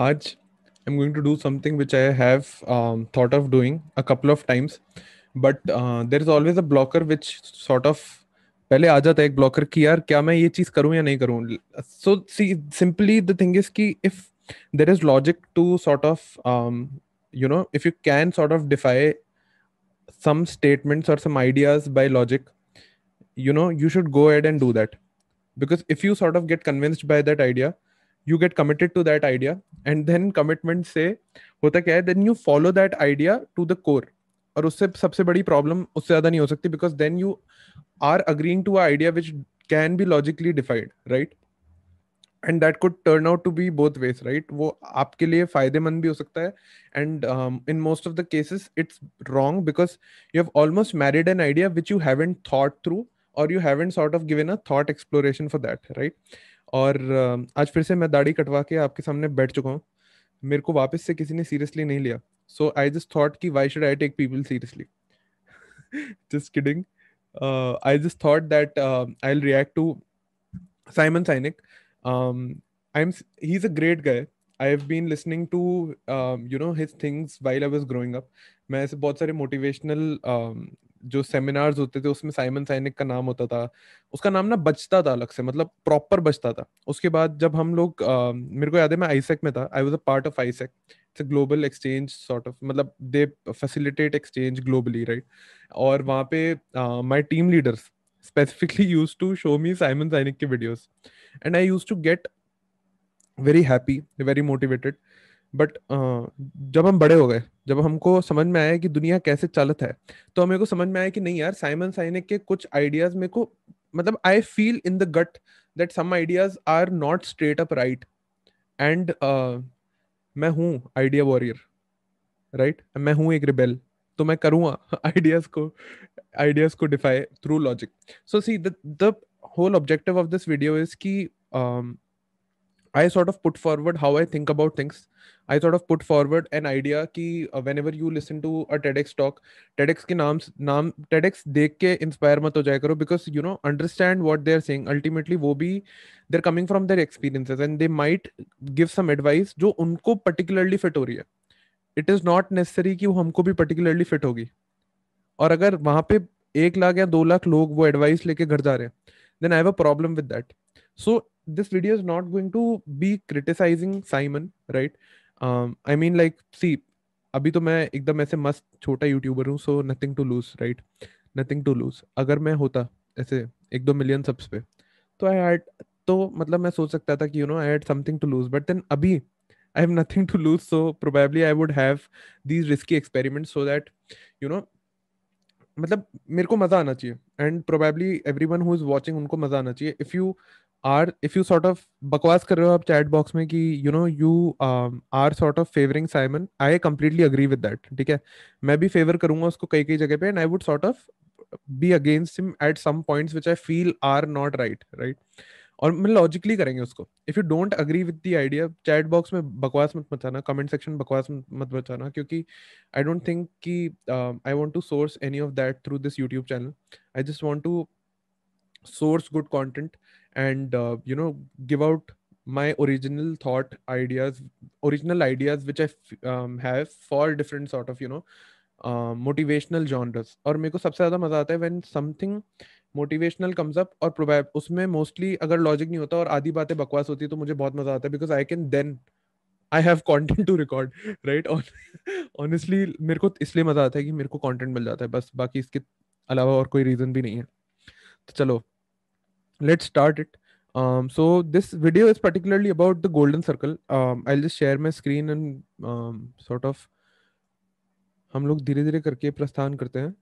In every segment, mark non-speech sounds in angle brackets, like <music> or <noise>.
आज I'm going to do something which I have um, thought of doing a couple of times, but uh, there is always a blocker which sort of पहले आ जाता है एक blocker कि यार क्या मैं ये चीज करूं या नहीं करूं so see simply the thing is कि if there is logic to sort of you know if you can sort of defy some statements or some ideas by logic you know you should go ahead and do that because if you sort of get convinced by that idea you get committed to that idea and then commitment से होता क्या है then you follow that idea to the core और उससे सबसे बड़ी problem उससे ज्यादा नहीं हो सकती because then you are agreeing to idea which can be logically डिफाइड right and that could turn out to be both ways right वो आपके लिए फायदेमंद भी हो सकता है and in most of the cases it's wrong because you have almost married an idea which you haven't thought through और you haven't sort of given a thought exploration for that right और आज फिर से मैं दाढ़ी कटवा के आपके सामने बैठ चुका हूँ। मेरे को वापस से किसी ने सीरियसली नहीं लिया। सो आई जस्ट थॉट कि why should I take people seriously just kidding I just thought that I react to Simon Sinek I am he's a great guy. I have been listening to um, you know his things while i was growing up. मैं ऐसे बहुत सारे motivational जो seminars होते थे उसमें Simon साइनिक का नाम होता था। उसका नाम ना बचता था अलग से मतलब प्रॉपर बचता था। उसके बाद जब हम लोग uh, मेरे को याद है मैं आईसेक में था। I was a part of AIESEC it's a global exchange sort of मतलब they facilitate exchange globally right और वहाँ पे my team leaders specifically used to show me Simon Sinek के videos and I use to get very happy very motivated but जब हम बड़े हो गए, जब हमको समझ में आया कि दुनिया कैसे चलत है तो हमें को समझ में आया कि नहीं यार, साइमन साइनिक के कुछ आइडियाज़ मेरे को मतलब I feel in the gut that some ideas are not straight up right and मैं हूँ आइडिया वॉरियर राइट मैं हूँ एक रिबेल तो मैं करूँगा <laughs> आइडियाज़ को आइडियाज़ को defy through logic so see the whole objective of this video is की I sort of put forward how I think about things. I sort of put forward an idea कि uh, whenever you listen to a TEDx talk, TEDx के नाम नाम TEDx देख के inspire मत हो जाया करो because you know understand what they are saying. Ultimately वो भी they're coming from their experiences and they might give some advice जो उनको particularly fit हो रही है. It is not necessary कि वो हमको भी particularly fit होगी. और अगर वहाँ पे एक लाख या दो लाख लोग वो एडवाइस लेके घर जा रहे हैं then I have a problem with that. So this video is not going to be criticizing Simon, right? Um, I mean, like, see, अभी तो मैं एकदम ऐसे मस्त छोटा यूट्यूबर हूँ so nothing to lose right nothing to lose अगर मैं होता ऐसे एक दो मिलियन सब्स पे तो आई हैड तो मतलब मैं सोच सकता था कि you know I had something to lose but then अभी I have nothing to lose so probably I would have these risky experiment so that you know मतलब मेरे को मज़ा आना चाहिए. And probably everyone who is watching उनको मज़ा आना चाहिए. If you are if you sort of बकवास कर रहे हो आप चैट बॉक्स में कि you know you are sort of favouring Simon I completely agree with that ठीक है? मैं भी फेवर करूँगा उसको कई कई जगह पे and I would sort of be against him at some points which I feel are not right right और मैं लॉजिकली करेंगे उसको। If you don't agree with the idea chat box में बकवास मत मचाना कमेंट सेक्शन बकवास मत मचाना, क्योंकि आई डोंट थिंक कि I want to source any of that through this YouTube channel I just want to source good content and uh, you know give out my original thought ideas original ideas which i um, have for different sort of you know motivational uh, और मेरे को सबसे ज़्यादा मज़ा आता है when something motivational comes up और probably उसमें मोस्टली अगर लॉजिक नहीं होता और आधी बातें बकवास होती है तो मुझे बहुत मज़ा आता है because I can then I have content to record right honestly मेरे को इसलिए मज़ा आता है कि मेरे को कंटेंट मिल जाता है बस बाकी इसके अलावा और कोई रीज़न भी नहीं है। तो चलो let's start it so this video is particularly about the golden circle I just share my screen and sort of हम लोग धीरे धीरे करके प्रस्थान करते हैं।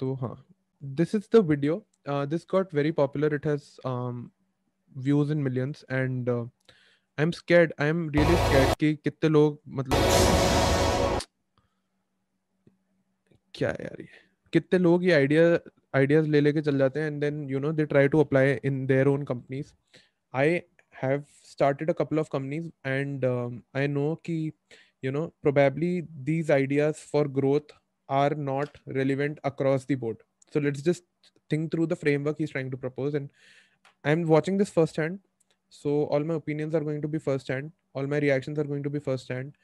तो हाँ this is the video this got very popular it has views in millions and I am scared I am really scared कि कितने लोग मतलब क्या यार ये? कितने लोग ये आइडिया आइडियाज ले लेके चल जाते हैं and then you know they try to apply in their own companies I have started a couple of companies and um, i know ki you know probably these ideas for growth are not relevant across the board so let's just think through the framework he's trying to propose and i'm watching this firsthand so all my opinions are going to be first hand all my reactions are going to be first hand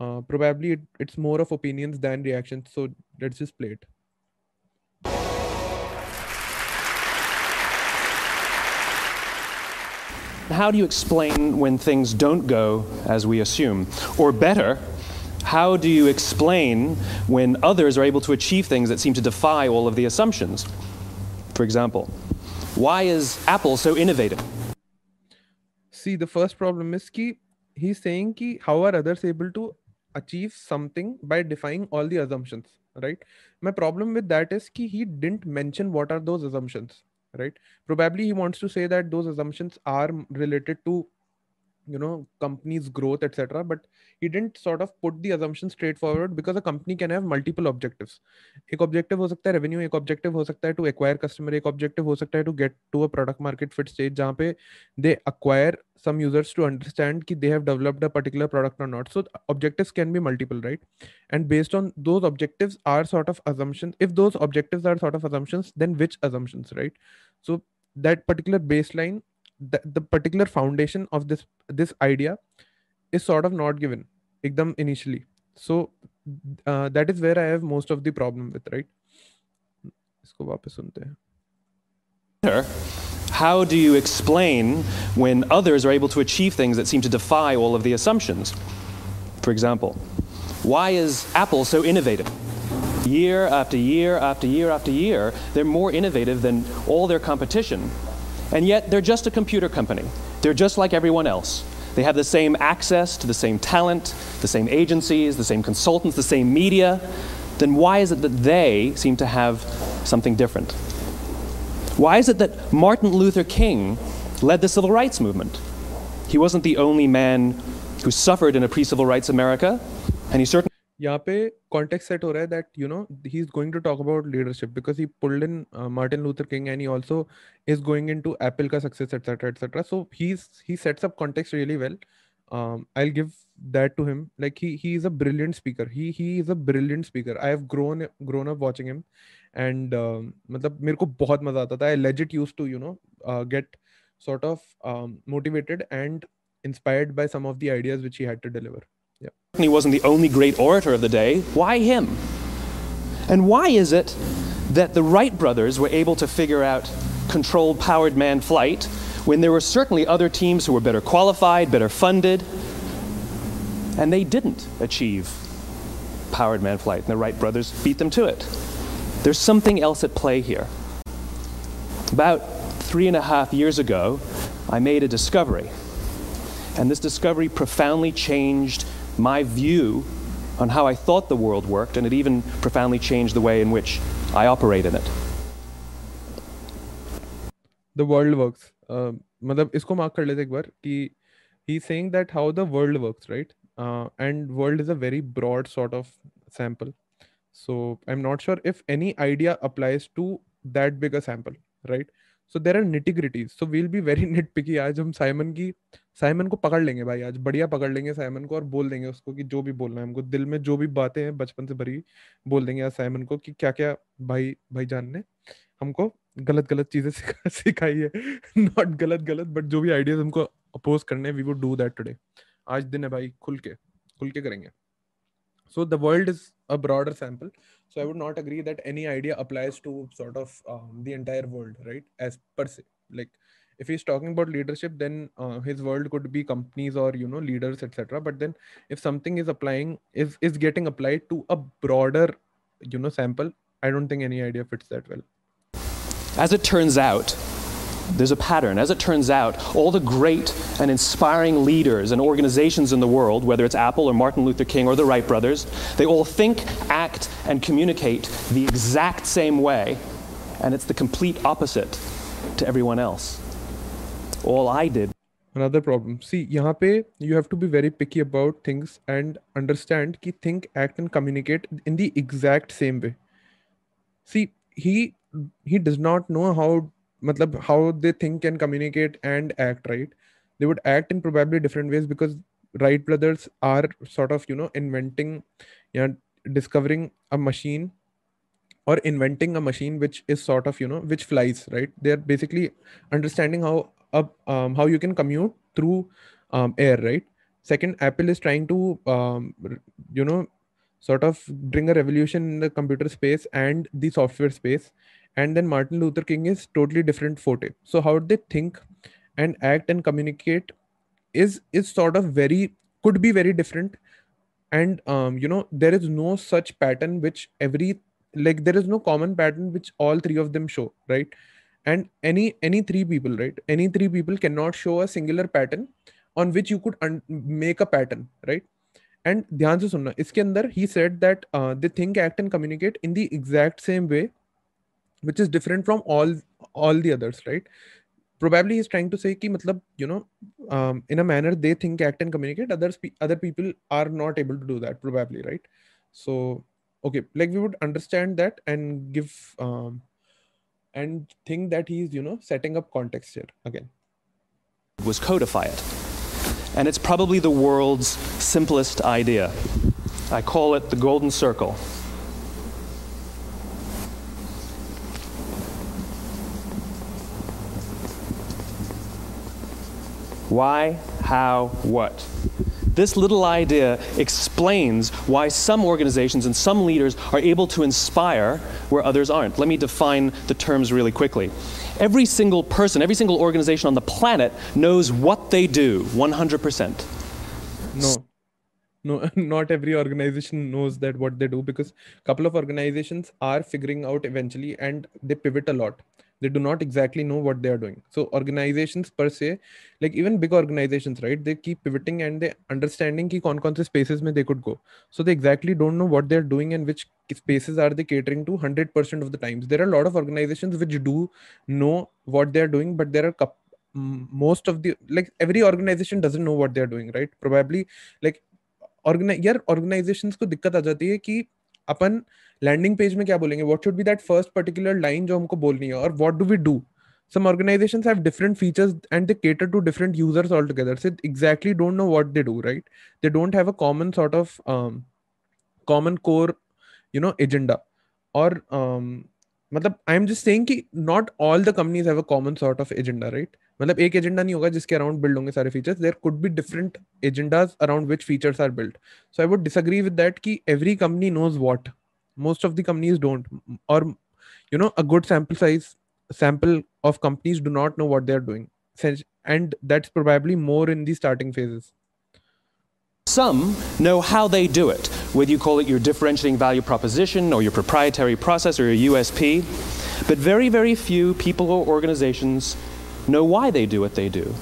uh, probably it, it's more of opinions than reactions so let's just play it How do you explain when things don't go as we assume? Or better, how do you explain when others are able to achieve things that seem to defy all of the assumptions? For example, why is Apple so innovative? See, the first problem is ki he's saying ki how are others able to achieve something by defying all the assumptions, right? My problem with that is ki he didn't mention what are those assumptions, right? Probably he wants to say that those assumptions are related to you know company's growth etc but he didn't sort of put the assumption straightforward because a company can have multiple objectives एक objective हो सकता है revenue एक objective हो सकता है to acquire customer एक objective हो सकता है to get to a product market fit stage जहाँ पे they acquire some users to understand कि they have developed a particular product or not so objectives can be multiple right and based on those objectives are sort of assumptions if those objectives are sort of assumptions then which assumptions right so that particular baseline the, the particular foundation of this this idea is sort of not given ekdam initially. So uh, that is where i have most of the problem with right? How do you explain when others are able to achieve things that seem to defy all of the assumptions? For example why is apple so innovative? Year after year after year after year they're more innovative than all their competition and yet they're just a computer company. They're just like everyone else. They have the same access to the same talent, the same agencies, the same consultants, the same media. Then why is it that they seem to have something different? Why is it that Martin Luther King led the civil rights movement? He wasn't the only man who suffered in a pre civil rights America, and he certainly यहाँ पे contact set हो रहा है that you know he is going to talk about leadership because he pulled in Martin Luther King and he also is going into Apple का success etcetera etcetera so he he sets up context really well I will give that to him like he he is a brilliant speaker he he is a brilliant speaker i have grown grown up watching him and uh, मतलब मेरे को बहुत मजा आता था I legit used to you know uh, get sort of um, motivated and inspired by some of the ideas which he had to deliver he wasn't the only great orator of the day. Why him? And why is it that the Wright brothers were able to figure out controlled powered man flight when there were certainly other teams who were better qualified, better funded, and they didn't achieve powered man flight, and the Wright brothers beat them to it? There's something else at play here. About three and a half years ago, I made a discovery. And this discovery profoundly changed my view on how I thought the world worked, and it even profoundly changed the way in which I operate in it. The world works. Uh, मतलब इसको mark कर लेते एक बार कि he's saying that how the world works, right? Uh, and world is a very broad sort of sample. So I'm not sure if any idea applies to that big a sample, right? So there are nitty-gritties so we'll be very <laughs> knit पिकी आज हम Simon की Simon को पकड़ लेंगे भाई आज बढ़िया पकड़ लेंगे साइमन को और बोल देंगे उसको कि जो भी बोलना है हमको। दिल में जो भी बातें हैं बचपन से भरी बोल देंगे आज साइमन को कि क्या क्या भाई भाई जान ने हमको गलत गलत चीज़ें <laughs> सिखा सिखाई है। नॉट गलत गलत बट जो भी आइडियाज़ हमको अपोज करने we would do that today आज दिन है भाई खुल के खुल के करेंगे। The world is a broader sample. So i would not agree that any idea applies to sort of um, the entire world right? As per se like if he's talking about leadership then uh, his world could be companies or you know leaders etc but then if something is applying is is getting applied to a broader you know sample i don't think any idea fits that well as it turns out there's a pattern. As it turns out, all the great and inspiring leaders and organizations in the world, whether it's Apple or Martin Luther King or the Wright brothers, they all think, act, and communicate the exact same way, and it's the complete opposite to everyone else All I did. Another problem. See, यहाँ पे you have to be very picky about things and understand कि think, act, and communicate in the exact same way. See, he he does not know how matlab, how they think and communicate and act right they would act in probably different ways because wright brothers are sort of you know inventing you know discovering a machine or inventing a machine which is sort of you know which flies right they're basically understanding how a, um, how you can commute through um, air right? Second apple is trying to um, you know sort of bring a revolution in the computer space and the software space. And then martin luther king is totally different forte so how they think and act and communicate is is sort of very could be very different. And um, you know there is no such pattern which every like there is no common pattern which all three of them show right and any any three people right any three people cannot show a singular pattern on which you could un- make a pattern right and ध्यान से सुनना इसके अंदर he said that uh, they think act and communicate in the exact same way which is different from all all the others right probably he's trying to say ki matlab you know um, in a manner they think act and communicate others other people are not able to do that probably right so okay like we would understand that and give um, and think that he's you know setting up context here again. Was codify it and it's probably the world's simplest idea. I call it the golden circle. Why how what this little idea explains why some organizations and some leaders are able to inspire where others aren't. Let me define the terms really quickly. Every single person, every single organization on the planet knows what they do 100%. No. No, <laughs> not every organization knows that what they do because a couple of organizations are figuring out eventually and they pivot a lot they do not exactly know what they are doing so organizations per se like even big organizations right they keep pivoting and they understanding ki kon kon se spaces mein they could go so they exactly don't know what they're doing and which spaces are they catering to 100% of the times there are a lot of organizations which do know what they're doing but there are most of the like every organization doesn't know what they're doing right probably like यार organisations को दिक्कत आ जाती है कि अपन landing page में क्या बोलेंगे? What should be that first particular line जो हमको बोलनी है? और what do we do some organisations have different features and they cater to different users all together so exactly don't know what they do right they don't have a common sort of common core you know agenda और मतलब I am just saying कि not all the companies have a common sort of agenda right मतलब एक agenda नहीं होगा जिसके around build होंगे सारे features there could be different agendas around which features are build so I would disagree with that कि every company knows what most of the companies don't or you know a good sample size sample of companies do not know what they're doing and that's probably more in the starting phases some know how they do it whether you call it your differentiating value proposition or your proprietary process or your usp but very very few people or organizations know why they do what they do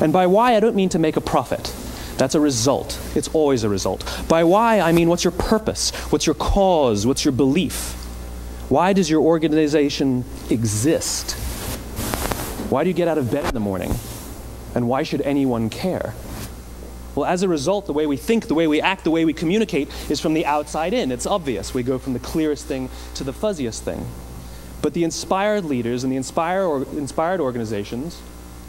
and by why i don't mean to make a profit that's a result. It's always a result. By why, I mean what's your purpose? What's your cause? What's your belief? Why does your organization exist? Why do you get out of bed in the morning? And why should anyone care? Well, as a result, the way we think, the way we act, the way we communicate is from the outside in. It's obvious. We go from the clearest thing to the fuzziest thing. But the inspired leaders and the inspired, or, inspired organizations,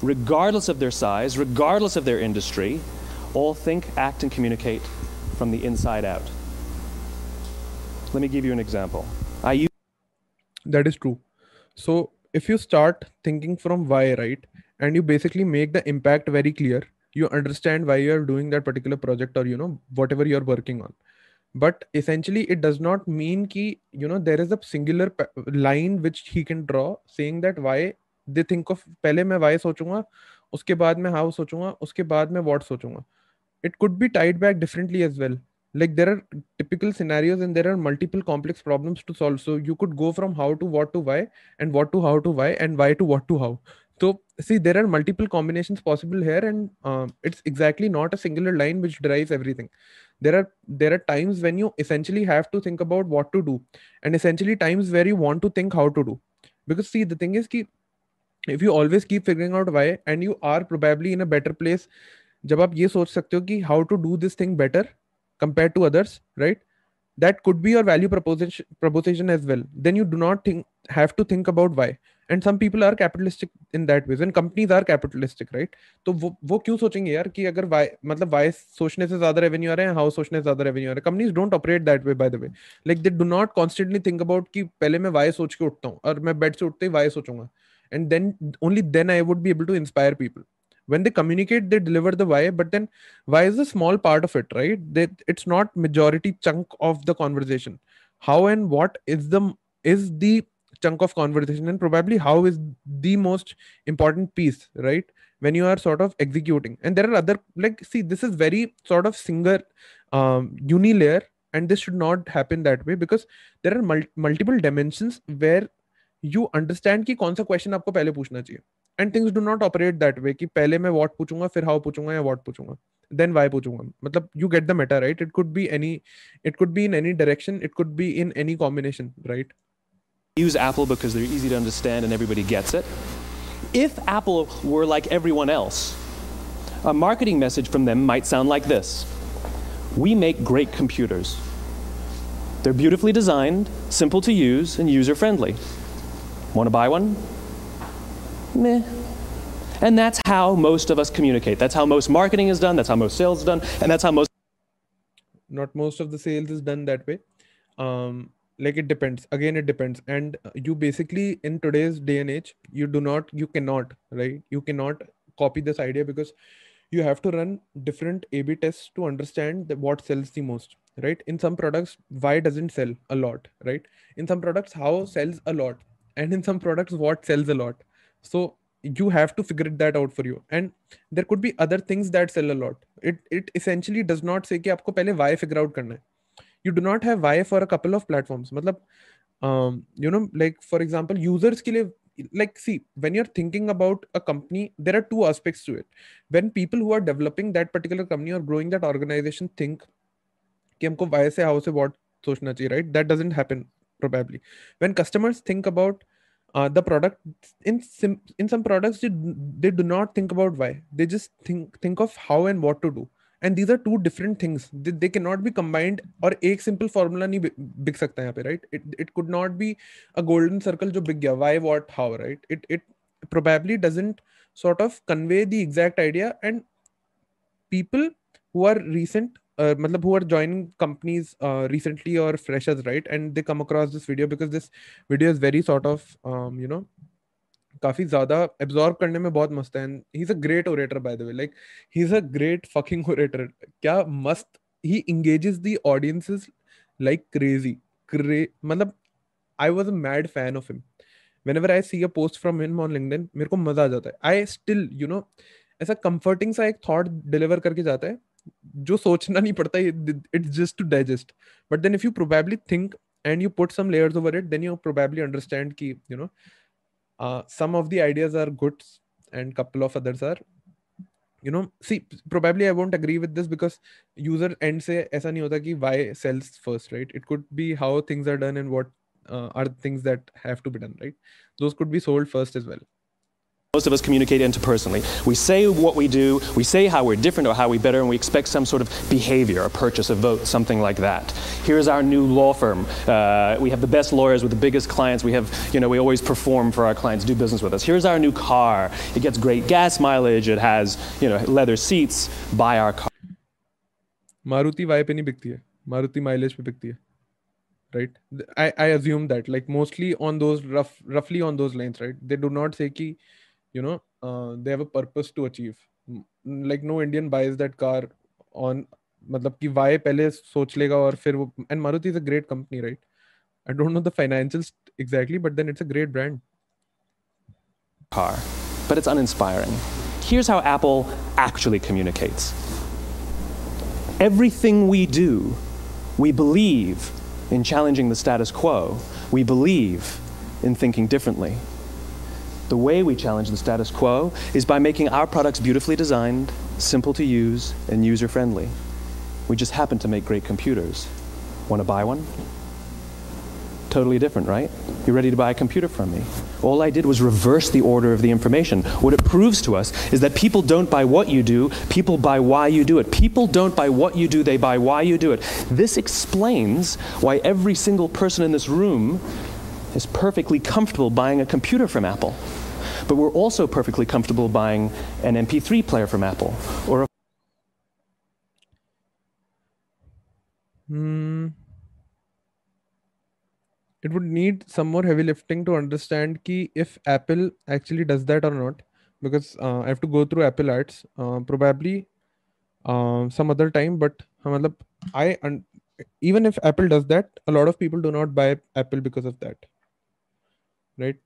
regardless of their size, regardless of their industry, all think, act, and communicate from the inside out. Let me give you an example. I use that is true. So if you start thinking from why, right, and you basically make the impact very clear, you understand why you are doing that particular project or you know whatever you're working on. But essentially, it does not mean कि you know there is a singular line which he can draw saying that why they think of पहले मैं why सोचूँगा उसके बाद मैं how सोचूँगा उसके बाद मैं what सोचूँगा it could be tied back differently as well like there are typical scenarios and there are multiple complex problems to solve so you could go from how to what to why and what to how to why and why to what to how so see there are multiple combinations possible here and um, it's exactly not a singular line which drives everything there are there are times when you essentially have to think about what to do and essentially times where you want to think how to do because see the thing is ki, if you always keep figuring out why and you are probably in a better place जब आप ये सोच सकते हो कि how to do this thing better compare to others right that could be your value proposition proposition as well then you do not think have to think about why and some people are capitalistic in that way and companies are capitalistic right तो वो वो क्यों सोचेंगे यार कि अगर why मतलब why सोचने से ज्यादा रेवेन्यू आ रहे हैं how सोचने से ज्यादा रेवेन्यू आ रहा है companies don't operate that way by the way like they do not constantly think about कि पहले मैं why सोच के उठता हूँ और मैं बेड से उठते ही why सोचूंगा and then only then i would be able to inspire people when they communicate they deliver the why but then why is a small part of it right that it's not majority chunk of the conversation how and what is the is the chunk of conversation and probably how is the most important piece right when you are sort of executing and there are other like see this is very sort of single um uni layer and this should not happen that way because there are mul- multiple dimensions where you understand कि कौन सा question आपको पहले पूछना चाहिए and things do not operate that वे कि पहले मैं व्हाट पूछूंगा फिर हाउ पूछूंगा या व्हाट पूछूंगा देन व्हाई पूछूंगा मतलब you get the Meta right it could be any it could be in any direction it could be in any combination right Use Apple because they're easy to understand and everybody gets it. If Apple were like everyone else, a marketing message from them might sound like this We make great computers. They're beautifully designed, simple to use, and user friendly. Want to buy one? Meh. And that's how most of us communicate. That's how most marketing is done, that's how most sales is done, and that's how most. Not most of the sales is done that way. Um, like it depends again it depends and uh, you basically in today's day and age you do not you cannot right you cannot copy this idea because you have to run different a b tests to understand what sells the most right in some products why doesn't sell a lot right in some products how sells a lot and in some products what sells a lot so you have to figure that out for you and there could be other things that sell a lot it it essentially does not say कि आपको पहले why figure out करना है you do not have why for a couple of platforms matlab um, you know like for example users ke liye like see when you're thinking about a company there are two aspects to it when people who are developing that particular company or growing that organization think कि हमको why से how से what सोचना चाहिए right that doesn't happen probably when customers think about uh, the product in sim- in some products they, they do not think about why they just think think of how and what to do and these are to different things they can not be combined और एक simple formula नहीं बिक सकता यहाँ पे right it it could not be a golden circle जो बिक गया why what how right it it probably doesn't sort of convey the exact idea and people who are recent uh, matlab who are joining companies uh, recently or freshers right and they come across this video because this video is very sort of um, you know काफ़ी ज़्यादा absorb करने में बहुत मस्त है he is a great orator by the way like he is a great fucking orator क्या मस्त? He engages the audiences like crazy मतलब I was a mad fan of him whenever I see a post from him on LinkedIn, मेरे को मज़ा आ जाता है. I still you know ऐसा कंफर्टिंग सा एक थॉट डिलीवर करके जाता है, जो सोचना नहीं पड़ता it's just to digest but then if you probably think and you put some layers over it then you probably understand कि you know uh, some of the ideas are good and couple of others are you know see probably i won't agree with this because user end say aisa nahi hota ki why sells first right? It could be how things are done and what uh, are things that have to be done right? Those could be sold first as well most of us communicate interpersonally. We say what we do, we say how we're different or how we're better, and we expect some sort of behavior, a purchase, a vote, something like that. Here's our new law firm. Uh, we have the best lawyers with the biggest clients. We have, you know, we always perform for our clients, do business with us. Here's our new car. It gets great gas mileage. It has, you know, leather seats. Buy our car. Maruti why पे नहीं बिकती है Maruti mileage पे बिकती है right I, I assume that like mostly on those rough roughly on those lines right they do not say ki you know uh, they have a purpose to achieve like no indian buys that car on मतलब कि Y पहले सोच लेगा और फिर वो and Maruti is a great company right I don't know the financials exactly but then it's a great brand car but it's uninspiring here's how apple actually communicates everything we do we believe in challenging the status quo we believe in thinking differently the way we challenge the status quo is by making our products beautifully designed, simple to use, and user friendly. We just happen to make great computers. Want to buy one? Totally different, right? You're ready to buy a computer from me. All I did was reverse the order of the information. What it proves to us is that people don't buy what you do, people buy why you do it. People don't buy what you do, they buy why you do it. This explains why every single person in this room is perfectly comfortable buying a computer from Apple. But we're also perfectly comfortable buying an MP3 player from Apple or a. Hmm. It would need some more heavy lifting to understand ki if Apple actually does that or not, because uh, I have to go through Apple ads uh, probably uh, some other time. But uh, I un- even if apple does that a lot of people do not buy apple because of that right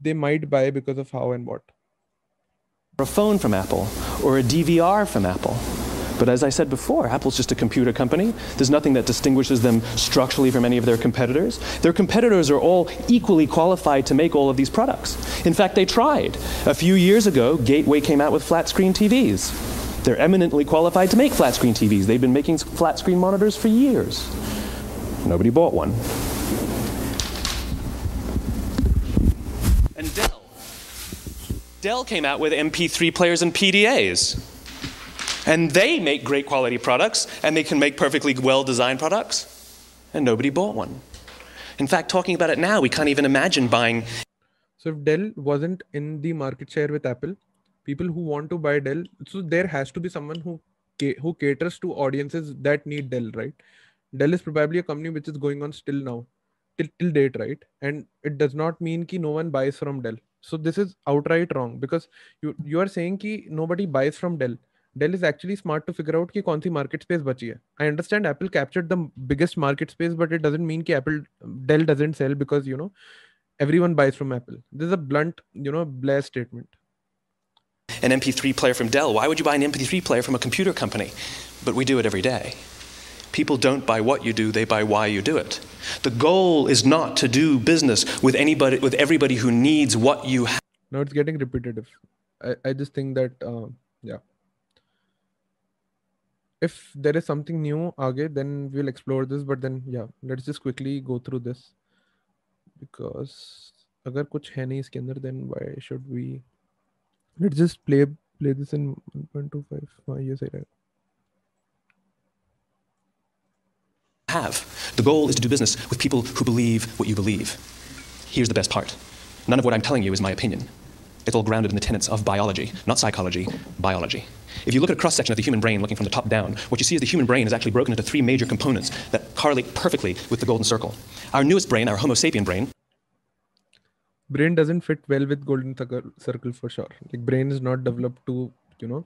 they might buy because of how and what. A phone from Apple or a DVR from Apple. But as I said before, Apple's just a computer company. There's nothing that distinguishes them structurally from any of their competitors. Their competitors are all equally qualified to make all of these products. In fact, they tried. A few years ago, Gateway came out with flat screen TVs. They're eminently qualified to make flat screen TVs. They've been making flat screen monitors for years. Nobody bought one. And Dell. Dell came out with MP3 players and PDAs. And they make great quality products, and they can make perfectly well designed products, and nobody bought one. In fact, talking about it now, we can't even imagine buying. So if Dell wasn't in the market share with Apple, people who want to buy Dell, so there has to be someone who who caters to audiences that need Dell, right? Dell is probably a company which is going on still now, till, till date, right? And it does not mean ki no one buys from Dell. So this is outright wrong because you you are saying ki nobody buys from Dell. Dell is actually smart to figure out कि कौन सी market space बची है. I understand Apple captured the biggest market space, but it doesn't mean कि Apple Dell doesn't sell because you know everyone buys from Apple. This is a blunt, you know, Blair statement. an MP3 player from Dell. Why would you buy an MP3 player from a computer company? But we do it every day. People don't buy what you do, they buy why you do it. The goal is not to do business with anybody with everybody who needs what you have. Now it's getting repetitive. I, I just think that uh, yeah. If there is something new aage, then we'll explore this. But then yeah, let's just quickly go through this because अगर कुछ है नहीं इसके अंदर then why should we let's just play play this in 1.25 हाँ ये सही रहेगा have. The goal is to do business with people who believe what you believe. Here's the best part. None of what I'm telling you is my opinion. It's all grounded in the tenets of biology, not psychology, biology. If you look at a cross section of the human brain looking from the top down, what you see is the human brain is actually broken into three major components that correlate perfectly with the golden circle. Our newest brain, our Homo sapien brain, brain doesn't fit well with golden circle, for sure like brain is not developed to you know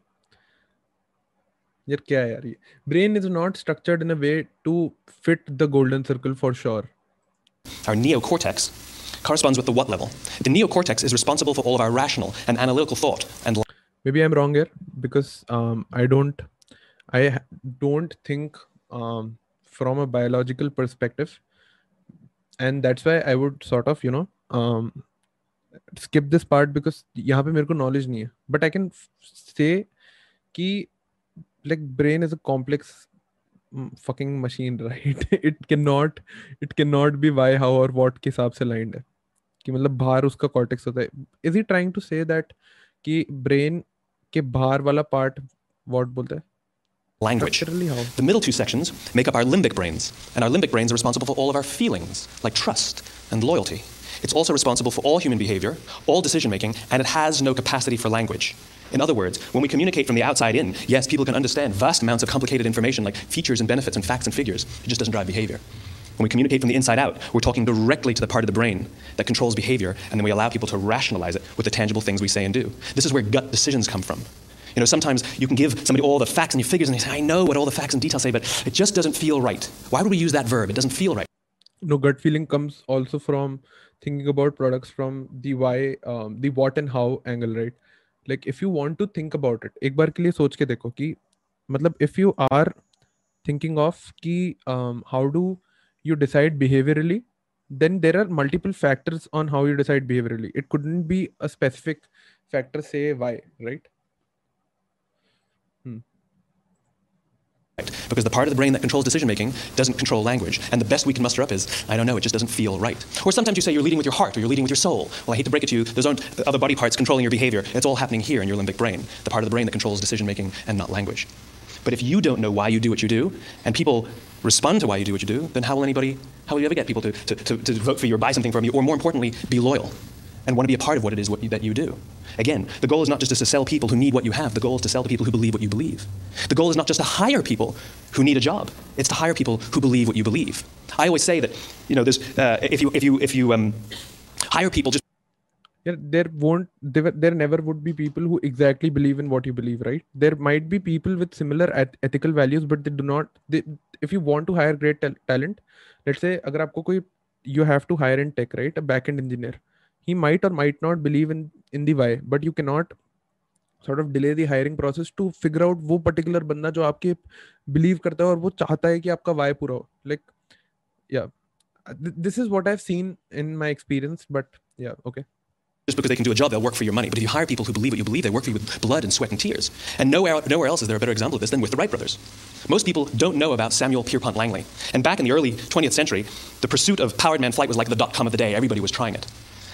यार क्या है यार ये brain is not structured in a way to fit the golden circle for sure our neocortex, corresponds with the what level. The neocortex is responsible for all of our rational and analytical thought and maybe i'm wrong here because um, i don't i ha- don't think um, from a biological perspective and that's why i would sort of you know um, skip this part because यहाँ पे मेरे को knowledge नहीं है but I can f- say कि like brain is a complex mm, fucking machine <laughs> right it cannot it cannot be why how or what के हिसाब से lined है कि मतलब बाहर उसका cortex होता है is he trying to say that कि brain के बाहर वाला part what बोलता है language. structurally how The middle two sections make up our limbic brains, and our limbic brains are responsible for all of our feelings, like trust and loyalty. It's also responsible for all human behavior, all decision making, and it has no capacity for language. In other words, when we communicate from the outside in, yes, people can understand vast amounts of complicated information like features and benefits and facts and figures. It just doesn't drive behavior. When we communicate from the inside out, we're talking directly to the part of the brain that controls behavior, and then we allow people to rationalize it with the tangible things we say and do. This is where gut decisions come from. You know, sometimes you can give somebody all the facts and your figures, and they say, I know what all the facts and details say, but it just doesn't feel right. Why would we use that verb? It doesn't feel right no gut feeling comes also from thinking about products from the why um, the what and how angle right like if you want to think about it एक बार के लिए सोच के देखो कि मतलब if you are thinking of कि um, how do you decide behaviorally then there are multiple factors on how you decide behaviorally it couldn't be a specific factor say why right Because the part of the brain that controls decision making doesn't control language. And the best we can muster up is, I don't know, it just doesn't feel right. Or sometimes you say you're leading with your heart or you're leading with your soul. Well, I hate to break it to you, those aren't other body parts controlling your behavior. It's all happening here in your limbic brain, the part of the brain that controls decision making and not language. But if you don't know why you do what you do, and people respond to why you do what you do, then how will anybody, how will you ever get people to, to, to, to vote for you or buy something from you, or more importantly, be loyal? And want to be a part of what it is what you, that you do. Again, the goal is not just to sell people who need what you have. The goal is to sell to people who believe what you believe. The goal is not just to hire people who need a job. It's to hire people who believe what you believe. I always say that, you know, there's, uh, if you, if you, if you um, hire people just yeah, there won't there, there never would be people who exactly believe in what you believe right there might be people with similar eth- ethical values but they do not they, if you want to hire great tal- talent let's say agar aapko koi you have to hire in tech right a backend engineer he might or might not believe in in the why but you cannot sort of delay the hiring process to figure out वो particular बंदा जो आपके believe करता है और वो चाहता है कि आपका why पूरा हो like yeah this is what I've seen in my experience but yeah okay just because they can do a job, they'll work for your money. But if you hire people who believe what you believe, they work for you with blood and sweat and tears. And nowhere, nowhere else is there a better example of this than with the Wright brothers. Most people don't know about Samuel Pierpont Langley. And back in the early 20th century, the pursuit of powered man flight was like the dot com of the day. Everybody was trying it.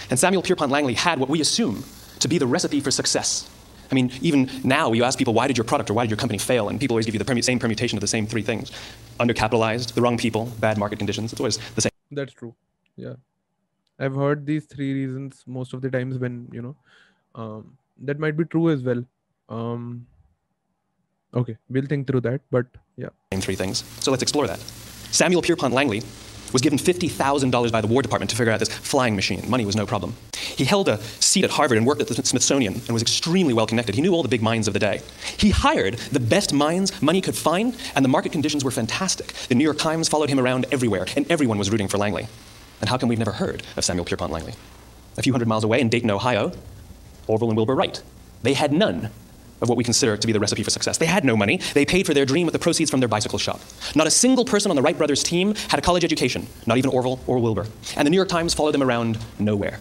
And Samuel Pierpont Langley had what we assume to be the recipe for success. I mean, even now, you ask people, why did your product or why did your company fail? And people always give you the permu- same permutation of the same three things undercapitalized, the wrong people, bad market conditions. It's always the same. That's true. Yeah. I've heard these three reasons most of the times when, you know, um, that might be true as well. Um, okay, we'll think through that. But yeah. Same three things. So let's explore that. Samuel Pierpont Langley was given $50,000 by the War Department to figure out this flying machine. Money was no problem. He held a seat at Harvard and worked at the Smithsonian and was extremely well connected. He knew all the big minds of the day. He hired the best minds money could find, and the market conditions were fantastic. The New York Times followed him around everywhere, and everyone was rooting for Langley. And how come we've never heard of Samuel Pierpont Langley? A few hundred miles away in Dayton, Ohio, Orville and Wilbur Wright. They had none of what we consider to be the recipe for success. They had no money. They paid for their dream with the proceeds from their bicycle shop. Not a single person on the Wright brothers team had a college education, not even Orville or Wilbur. And the New York Times followed them around nowhere.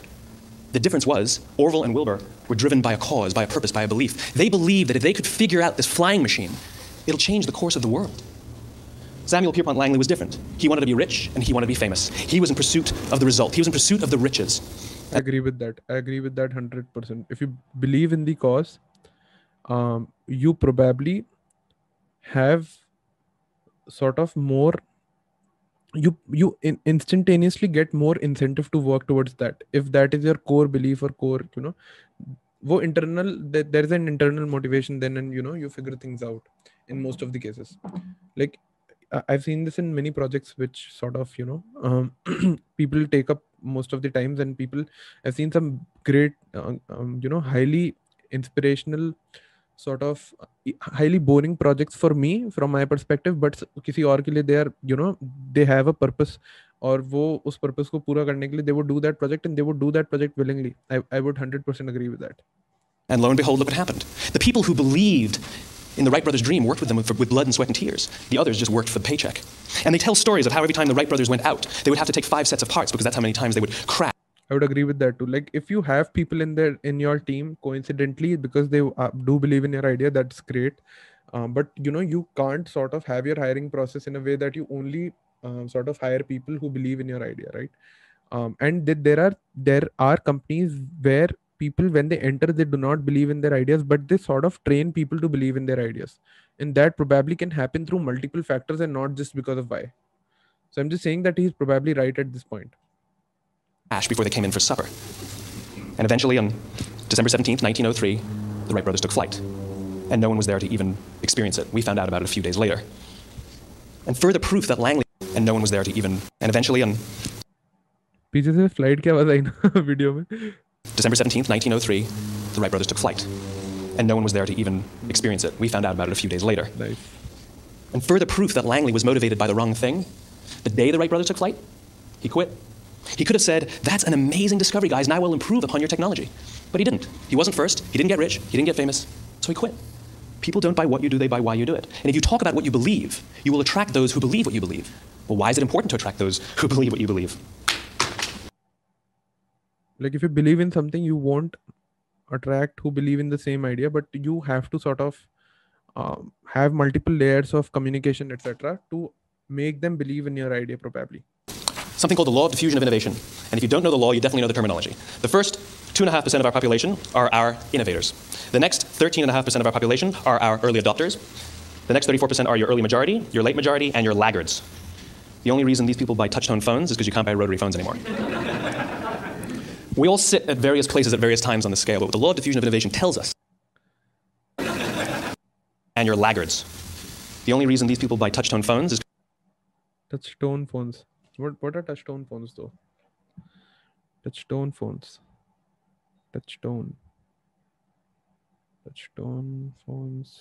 The difference was Orville and Wilbur were driven by a cause, by a purpose, by a belief. They believed that if they could figure out this flying machine, it'll change the course of the world. Samuel Pierpont Langley was different. He wanted to be rich and he wanted to be famous. He was in pursuit of the result. He was in pursuit of the riches. I agree with that. I agree with that 100%. If you believe in the cause, um, you probably have sort of more you you in, instantaneously get more incentive to work towards that. If that is your core belief or core you know wo internal there is an internal motivation then and you know you figure things out in most of the cases. Like i've seen this in many projects which sort of you know um, <clears throat> people take up most of the times and people i've seen some great uh, um, you know highly inspirational sort of highly boring projects for me from my perspective but किसी और के लिए they are you know they have a purpose और वो उस purpose को पूरा करने के लिए they would do that project and they would do that project willingly I, I would 100% agree with that and lo and behold look what happened the people who believed in the Wright brothers' dream worked with them with, with, blood and sweat and tears. The others just worked for the paycheck. And they tell stories of how every time the Wright brothers went out, they would have to take five sets of parts because that's how many times they would crash. I would agree with that too. Like if you have people in there in your team coincidentally because they uh, do believe in your idea, that's great. Um, but you know you can't sort of have your hiring process in a way that you only uh, sort of hire people who believe in your idea, right? Um, and th- there are there are companies where people when they enter they do not believe in their ideas but they sort of train people to believe in their ideas and that probably can happen through multiple factors and not just because of why so i'm just saying that he's probably right at this point ash before they came in for supper and eventually on december 17th 1903 the wright brothers took flight and no one was there to even experience it we found out about it a few days later and further proof that langley and no one was there to even and eventually on पीछे से flight की आवाज आई ना video में <laughs> December 17th, 1903, the Wright brothers took flight. And no one was there to even experience it. We found out about it a few days later. Nice. And further proof that Langley was motivated by the wrong thing, the day the Wright brothers took flight, he quit. he could have said, That's an amazing discovery, guys, and I will improve upon your technology. But he didn't. He wasn't first, he didn't get rich, he didn't get famous, so he quit. People don't buy what you do, they buy why you do it. And if you talk about what you believe, you will attract those who believe what you believe. Well, why is it important to attract those who believe what you believe? like if you believe in something you won't attract who believe in the same idea but you have to sort of um, have multiple layers of communication etc to make them believe in your idea probably something called the law of diffusion of innovation. And if you don't know the law you definitely know the terminology. The first 2.5% of our population are our innovators. The next 13.5% of our population are our early adopters. The next 34% are your early majority your late majority and your laggards. The only reason these people buy touchtone phones is because you can't buy rotary phones anymore. We all sit at various places at various times on the scale, but what the law of diffusion of innovation tells us, and you're laggards. The only reason these people buy touchtone phones is Touchtone phones. What what are touchtone phones though? Touchtone phones. Touchtone. Touchtone phones.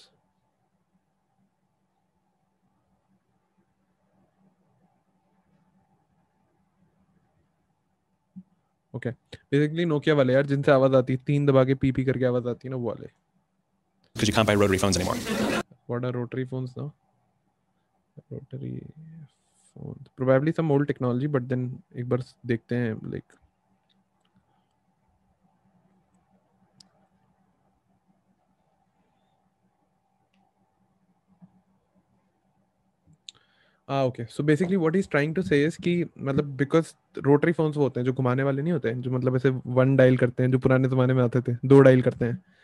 Okay basically Nokia वाले यार जिनसे आवाज़ आती है तीन दबा के P P करके आवाज़ आती है ना वो वाले because you can't buy rotary phones anymore. What are rotary phones now? Rotary phone probably some old technology but then एक बार देखते हैं like okay so basically what is trying to say कि मतलब बिकॉज़ रोटरी फोन्स होते हैं, जो घुमाने वाले नहीं होते हैं जो मतलब ऐसे वन डायल करते हैं, जो पुराने जमाने में आते थे, दो डायल करते हैं।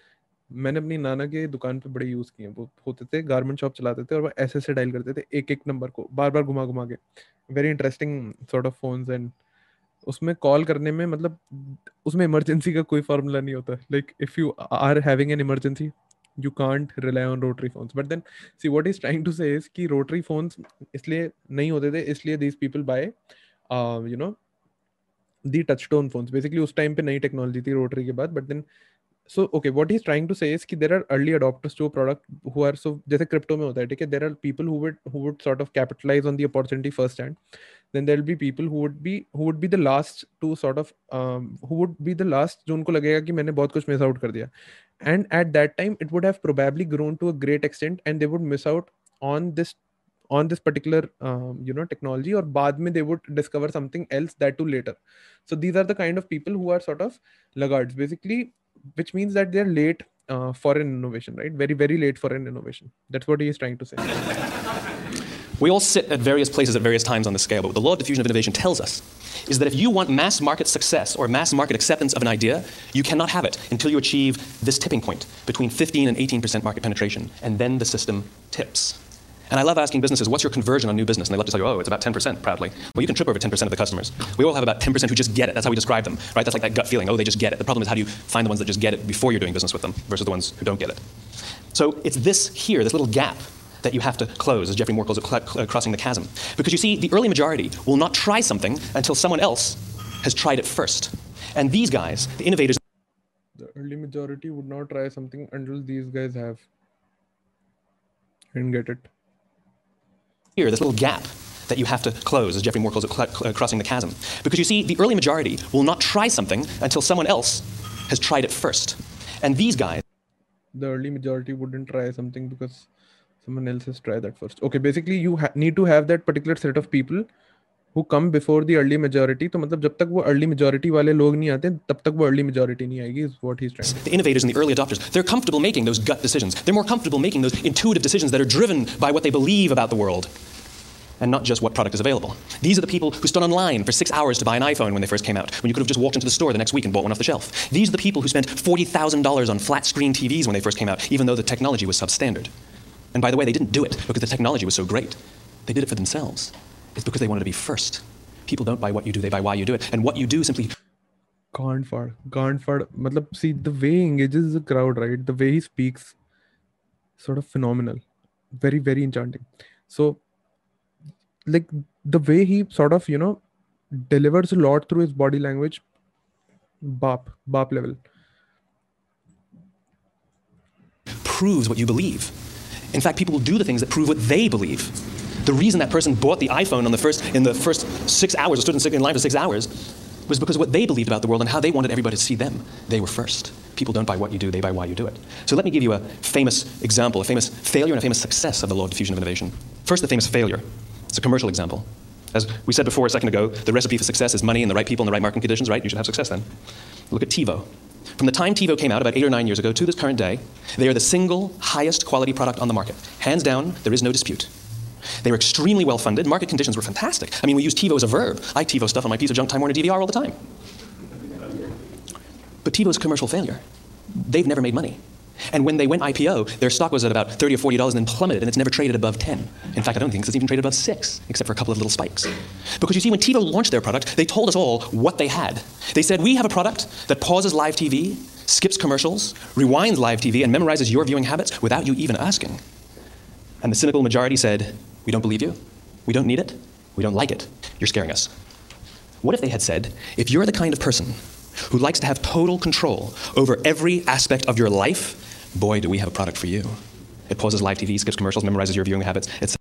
मैंने अपनी नाना के दुकान पे बड़े यूज़ किए वो होते थे गारमेंट शॉप चलाते थे और वो ऐसे ऐसे डायल करते थे, एक एक नंबर को बार बार घुमा घुमा के। Very interesting sort of phones and उसमें कॉल करने में मतलब उसमें इमरजेंसी का कोई फार्मूला नहीं होता। Like if you are having an emergency you can't rely on rotary phones but then see what is trying to say rotary phones इसलिए नहीं होते थे, इसलिए these people by you know the touch tone phones basically उस time पे नई technology थी rotary के बाद but then so okay what he's trying to say is कि there are early adopters to a product who are so जैसे crypto में होता है ठीक है there are people who would who would sort of capitalize on the opportunity first hand then there will be people who would be who would be the last to sort of um, who would be the last जो उनको लगेगा कि मैंने बहुत कुछ miss out कर दिया and at that time it would have probably grown to a great extent and they would miss out on this on this particular um, you know technology or बाद में they would discover something else that too later so these are the kind of people who are sort of laggards basically which means that they're late uh, for an innovation, right? Very, very late for an innovation. That's what he is trying to say. We all sit at various places at various times on the scale, but what the law of diffusion of innovation tells us is that if you want mass market success or mass market acceptance of an idea, you cannot have it until you achieve this tipping point between 15 and 18% market penetration, and then the system tips. And I love asking businesses, what's your conversion on new business? And they love to tell you, oh, it's about 10% proudly. Well, you can trip over 10% of the customers. We all have about 10% who just get it. That's how we describe them, right? That's like that gut feeling, oh, they just get it. The problem is how do you find the ones that just get it before you're doing business with them versus the ones who don't get it? So it's this here, this little gap that you have to close, as Geoffrey Moore calls it, crossing the chasm. Because you see, the early majority will not try something until someone else has tried it first. And these guys, the innovators, the early majority would not try something until these guys have and get it here, this little gap that you have to close, as Geoffrey Moore calls it, cl- crossing the chasm. Because you see, the early majority will not try something until someone else has tried it first. And these guys. The early majority wouldn't try something because someone else has tried that first. Okay, basically, you ha- need to have that particular set of people who come before the early majority तो मतलब जब तक वो early majority वाले लोग नहीं आते तब तक वो early majority नहीं आएगी is what he's trying the innovators and the early adopters they're comfortable making those gut decisions they're more comfortable making those intuitive decisions that are driven by what they believe about the world and not just what product is available. These are the people who stood online for six hours to buy an iPhone when they first came out, when you could have just walked into the store the next week and bought one off the shelf. These are the people who spent $40,000 on flat screen TVs when they first came out, even though the technology was substandard. And by the way, they didn't do it because the technology was so great. They did it for themselves. It's because they wanted to be first. People don't buy what you do, they buy why you do it. And what you do simply can't fart can't fart. matlab see the way he engages the crowd right the way he speaks sort of phenomenal. Very very enchanting. So like the way he sort of you know delivers a lot through his body language bop bop level. Proves what you believe. In fact people will do the things that prove what they believe the reason that person bought the iphone on the first in the first six hours or stood in line for six hours was because of what they believed about the world and how they wanted everybody to see them they were first people don't buy what you do they buy why you do it so let me give you a famous example a famous failure and a famous success of the law of diffusion of innovation first the famous failure it's a commercial example. As we said before a second ago, the recipe for success is money and the right people and the right marketing conditions, right? You should have success then. Look at TiVo. From the time TiVo came out about eight or nine years ago to this current day, they are the single highest quality product on the market. Hands down, there is no dispute. They were extremely well funded. Market conditions were fantastic. I mean, we use TiVo as a verb. I TiVo stuff on my piece of junk Time Warner DVR all the time. But TiVo's commercial failure. They've never made money. And when they went IPO, their stock was at about 30 or 40 dollars and then plummeted, and it's never traded above 10. In fact, I don't think it's even traded above 6, except for a couple of little spikes. Because you see, when TiVo launched their product, they told us all what they had. They said, We have a product that pauses live TV, skips commercials, rewinds live TV, and memorizes your viewing habits without you even asking. And the cynical majority said, we don't believe you. We don't need it. We don't like it. You're scaring us. What if they had said, if you're the kind of person who likes to have total control over every aspect of your life, boy, do we have a product for you. It pauses live TV, skips commercials, memorizes your viewing habits, It's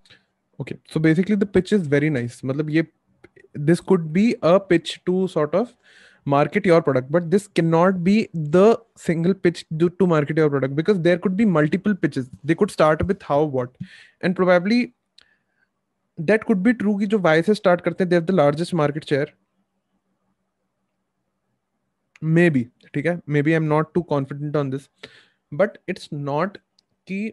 Okay, so basically the pitch is very nice. This could be a pitch to sort of market your product, but this cannot be the single pitch to market your product because there could be multiple pitches. They could start with how, what, and probably that could be true कि जो Y से start करते हैं, they have the largest market share. Maybe, ठीक है? Maybe I'm not too confident on this. But it's not कि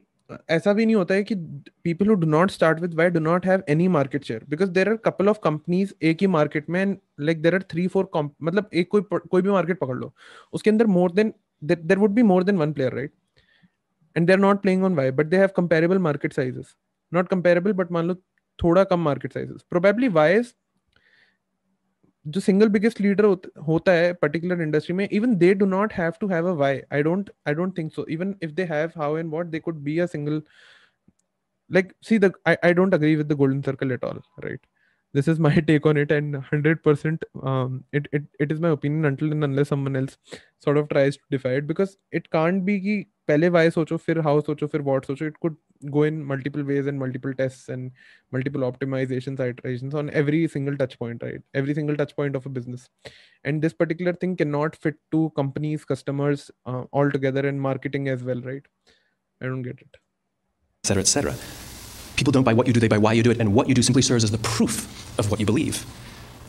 ऐसा भी नहीं होता है कि people who do not start with why do not have any market share because there are couple of companies एक ही मार्केट में like there are three four मतलब एक कोई कोई भी मार्केट पकड़ लो। उसके अंदर more than there would be more than one player right and they are not playing on why but they have comparable market sizes not comparable but मान लो थोड़ा कम मार्केट साइज़ प्रोबेबली वाइज जो single biggest leader होता है particular industry में even they do not have to have a why I don't I don't think so even if they have how and what they could be a single like see the I I don't agree with the golden circle at all right this is my take on it and hundred percent it it is my opinion unless someone else sort of tries to defied because it can't be की पहले why सोचो फिर how सोचो फिर what सोचो it could go in multiple ways and multiple tests and multiple optimizations iterations on every single touch point right every single touch point of a business and this particular thing cannot fit to companies customers uh, all together and marketing as well right i don't get it etc etc people don't buy what you do they buy why you do it and what you do simply serves as the proof of what you believe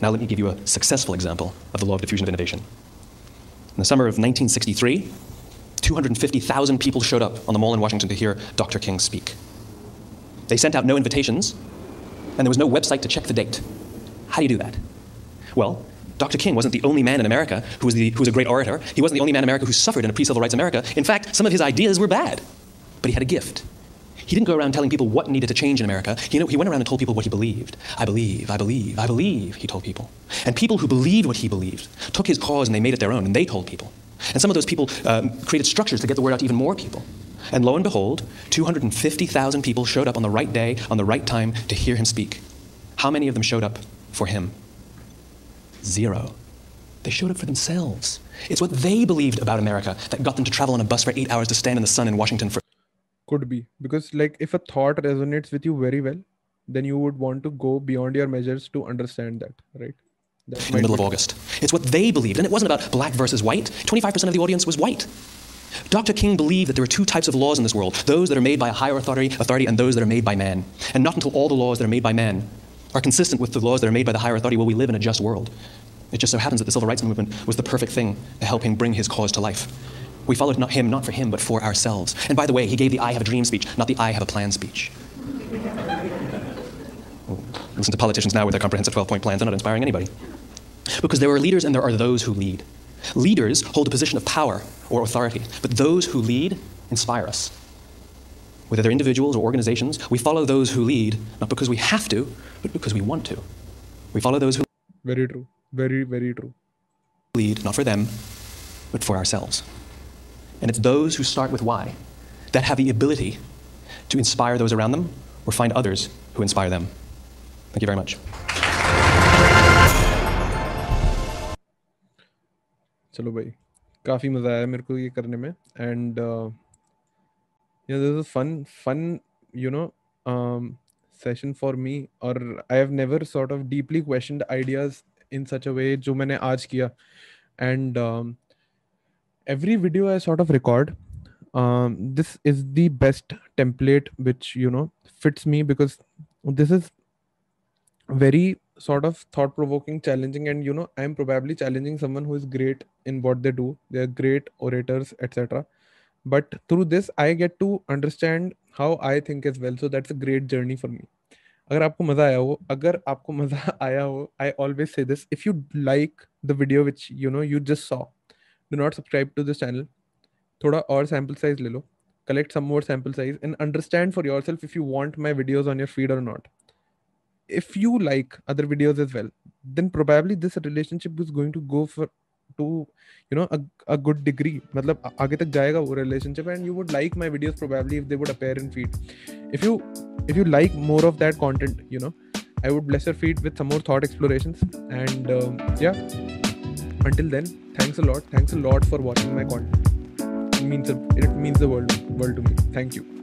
now let me give you a successful example of the law of diffusion of innovation in the summer of 1963 250,000 people showed up on the mall in Washington to hear Dr. King speak. They sent out no invitations, and there was no website to check the date. How do you do that? Well, Dr. King wasn't the only man in America who was, the, who was a great orator. He wasn't the only man in America who suffered in a pre civil rights America. In fact, some of his ideas were bad, but he had a gift. He didn't go around telling people what needed to change in America. You know, he went around and told people what he believed. I believe, I believe, I believe, he told people. And people who believed what he believed took his cause and they made it their own, and they told people. And some of those people um, created structures to get the word out to even more people. And lo and behold, 250,000 people showed up on the right day, on the right time to hear him speak. How many of them showed up for him? Zero. They showed up for themselves. It's what they believed about America that got them to travel on a bus for eight hours to stand in the sun in Washington for. Could be. Because, like, if a thought resonates with you very well, then you would want to go beyond your measures to understand that, right? In the middle of August. It's what they believed. And it wasn't about black versus white. 25% of the audience was white. Dr. King believed that there were two types of laws in this world those that are made by a higher authority, authority and those that are made by man. And not until all the laws that are made by man are consistent with the laws that are made by the higher authority will we live in a just world. It just so happens that the civil rights movement was the perfect thing to help him bring his cause to life. We followed not him not for him, but for ourselves. And by the way, he gave the I have a dream speech, not the I have a plan speech. <laughs> Listen to politicians now with their comprehensive 12 point plans, they're not inspiring anybody. Because there are leaders and there are those who lead. Leaders hold a position of power or authority, but those who lead inspire us. Whether they're individuals or organizations, we follow those who lead, not because we have to, but because we want to. We follow those who Very true. Very, very true. Lead, not for them, but for ourselves. And it's those who start with why that have the ability to inspire those around them or find others who inspire them. Thank you very much. चलो भाई काफ़ी मज़ा आया मेरे को ये करने में। And this is fun fun you know session for me और I have never sort of deeply question ideas in such a way जो मैंने आज किया। And video I sort of record, um, this is the best template which you know fits me because this is very sort of thought provoking challenging and you know i'm probably challenging someone who is great in what they do they're great orators etc but through this i get to understand how i think as well so that's a great journey for me अगर आपको मजा आया हो अगर आपको मजा <laughs> आया हो I always say this if you like the video which you know you just saw do not subscribe to this channel thoda or sample size le lo collect some more sample size and understand for yourself if you want my videos on your feed or not if you like other videos as well then probably this relationship is going to go for to you know a, a good degree. matlab aage tak jayega wo relationship and you would like my videos probably if they would appear in feed. If you if you like more of that content you know i would bless your feed with some more thought explorations and um, yeah. Until then thanks a lot. Thanks a lot for watching my content. It means it means the world world to me. Thank you